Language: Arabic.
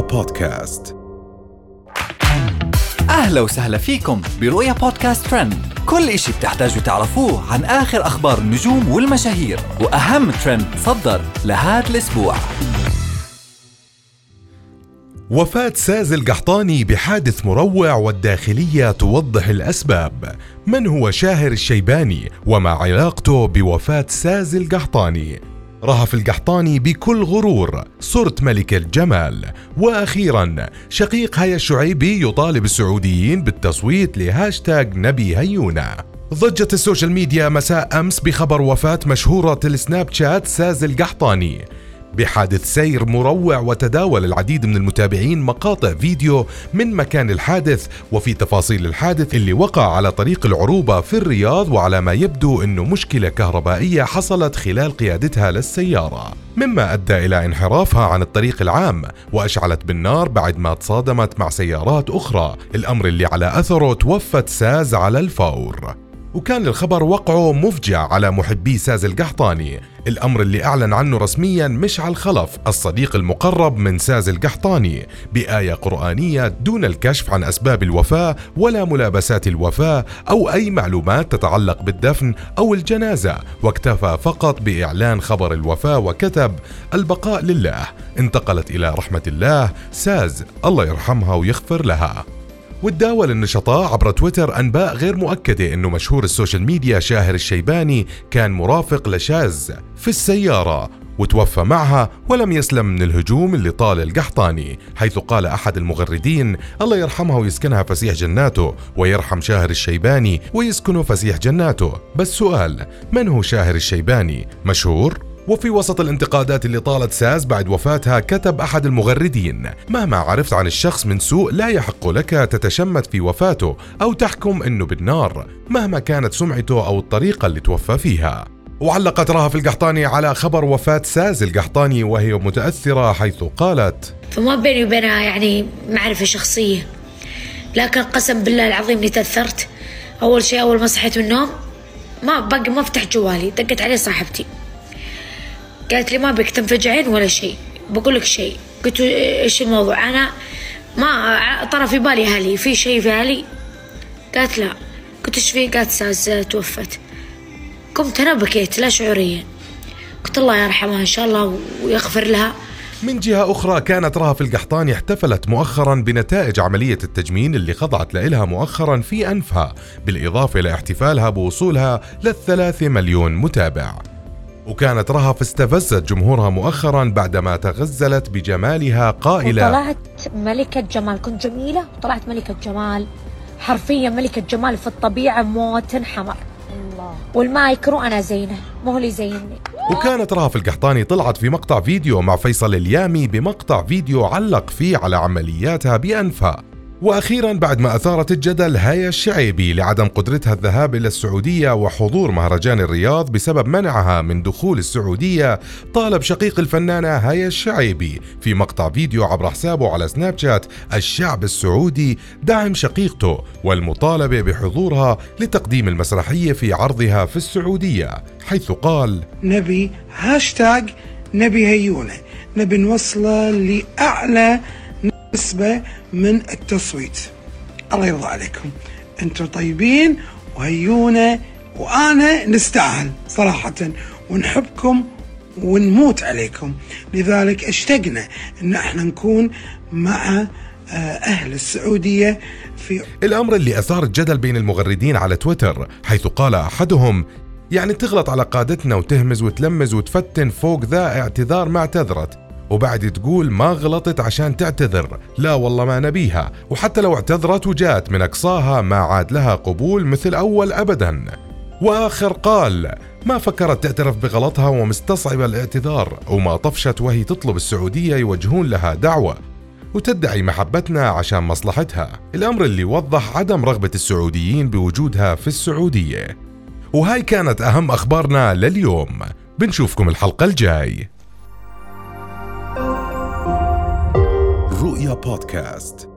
بودكاست. أهلا وسهلا فيكم برؤيا بودكاست ترند. كل إشي بتحتاجوا تعرفوه عن آخر أخبار النجوم والمشاهير وأهم ترند صدر لهذا الأسبوع. وفاة ساز القحطاني بحادث مروع والداخلية توضح الأسباب. من هو شاهر الشيباني وما علاقته بوفاة ساز القحطاني؟ رهف القحطاني بكل غرور صرت ملكة الجمال. وأخيرا شقيق هيا الشعيبي يطالب السعوديين بالتصويت لهاشتاج نبي هيونا ضجت السوشيال ميديا مساء أمس بخبر وفاة مشهورة السناب شات ساز القحطاني. بحادث سير مروع وتداول العديد من المتابعين مقاطع فيديو من مكان الحادث وفي تفاصيل الحادث اللي وقع على طريق العروبة في الرياض وعلى ما يبدو إنه مشكلة كهربائية حصلت خلال قيادتها للسيارة. مما أدى إلى انحرافها عن الطريق العام وأشعلت بالنار بعد ما تصادمت مع سيارات أخرى. الأمر اللي على أثره توفت ساز على الفور. وكان الخبر وقعه مفجع على محبي ساز القحطاني. الأمر اللي أعلن عنه رسميا مشعل خلف الصديق المقرب من ساز القحطاني بآية قرآنية دون الكشف عن أسباب الوفاة ولا ملابسات الوفاة أو أي معلومات تتعلق بالدفن أو الجنازة واكتفى فقط بإعلان خبر الوفاة وكتب البقاء لله انتقلت إلى رحمة الله ساز الله يرحمها ويغفر لها. وتداول النشطاء عبر تويتر أنباء غير مؤكدة أنه مشهور السوشيال ميديا شاهر الشيباني كان مرافق لساز في السيارة وتوفى معها ولم يسلم من الهجوم اللي طال القحطاني حيث قال أحد المغردين الله يرحمها ويسكنها فسيح جناته ويرحم شاهر الشيباني ويسكنه فسيح جناته. بس سؤال من هو شاهر الشيباني؟ مشهور؟ وفي وسط الانتقادات اللي طالت ساز بعد وفاتها كتب أحد المغردين مهما عرفت عن الشخص من سوء لا يحق لك تتشمت في وفاته أو تحكم أنه بالنار مهما كانت سمعته أو الطريقة اللي توفى فيها. وعلقت رهف القحطاني على خبر وفاة ساز القحطاني وهي متأثرة حيث قالت فما بيني وبينها يعني معرفة شخصية لكن قسم بالله العظيم إني تأثرت. أول شيء أول ما صحيت من النوم ما باقي ما فتحت جوالي دقت عليه صاحبتي. قالت لي ما بك تنفجعين ولا شيء. بقول لك شيء. قلت إيش الموضوع؟ أنا ما طرى في بالي أهلي. في شيء في أهلي؟ قالت لا. قلت إيش في؟ قالت ساز توفت. قمت أنا بكيت لا شعوريا. قلت الله يرحمها إن شاء الله ويغفر لها. من جهة أخرى كانت رهف القحطاني احتفلت مؤخرا بنتائج عملية التجميل اللي خضعت لها مؤخرا في أنفها بالإضافة لاحتفالها بوصولها للثلاثة مليون متابع. وكانت رهف استفزت جمهورها مؤخرا بعدما تغزلت بجمالها قائلة. طلعت ملكة جمال كنت جميلة. وطلعت ملكة جمال حرفيا ملكة جمال في الطبيعة موت حمر الله. والمايكرو أنا زينة مو هو اللي زيني وكانت رهف القحطاني طلعت في مقطع فيديو مع فيصل اليامي بمقطع فيديو علق فيه على عملياتها بأنفها. وأخيرا بعد ما أثارت الجدل هيا الشعيبي لعدم قدرتها الذهاب إلى السعودية وحضور مهرجان الرياض بسبب منعها من دخول السعودية طالب شقيق الفنانة هيا الشعيبي في مقطع فيديو عبر حسابه على سناب شات الشعب السعودي دعم شقيقته والمطالبة بحضورها لتقديم المسرحية في عرضها في السعودية حيث قال نبي هاشتاج نبي هيونة نبي نوصله لأعلى نسبة من التصويت. الله يرضى عليكم. أنتم طيبين وهيونا وأنا نستاهل صراحة. ونحبكم ونموت عليكم. لذلك اشتقنا إن إحنا نكون مع آه، أهل السعودية في الأمر اللي أثار الجدل بين المغردين على تويتر حيث قال أحدهم يعني تغلط على قادتنا وتهمز وتلمز وتفتن فوق ذا اعتذار ما اعتذرت. وبعد تقول ما غلطت عشان تعتذر. لا والله ما نبيها. وحتى لو اعتذرت وجات من أقصاها ما عاد لها قبول مثل أول أبدا. وآخر قال ما فكرت تعترف بغلطها ومستصعبة الاعتذار وما طفشت وهي تطلب السعودية يوجهون لها دعوة. وتدعي محبتنا عشان مصلحتها. الأمر اللي وضح عدم رغبة السعوديين بوجودها في السعودية. وهاي كانت أهم أخبارنا لليوم. بنشوفكم الحلقة الجاي. رؤيا بودكاست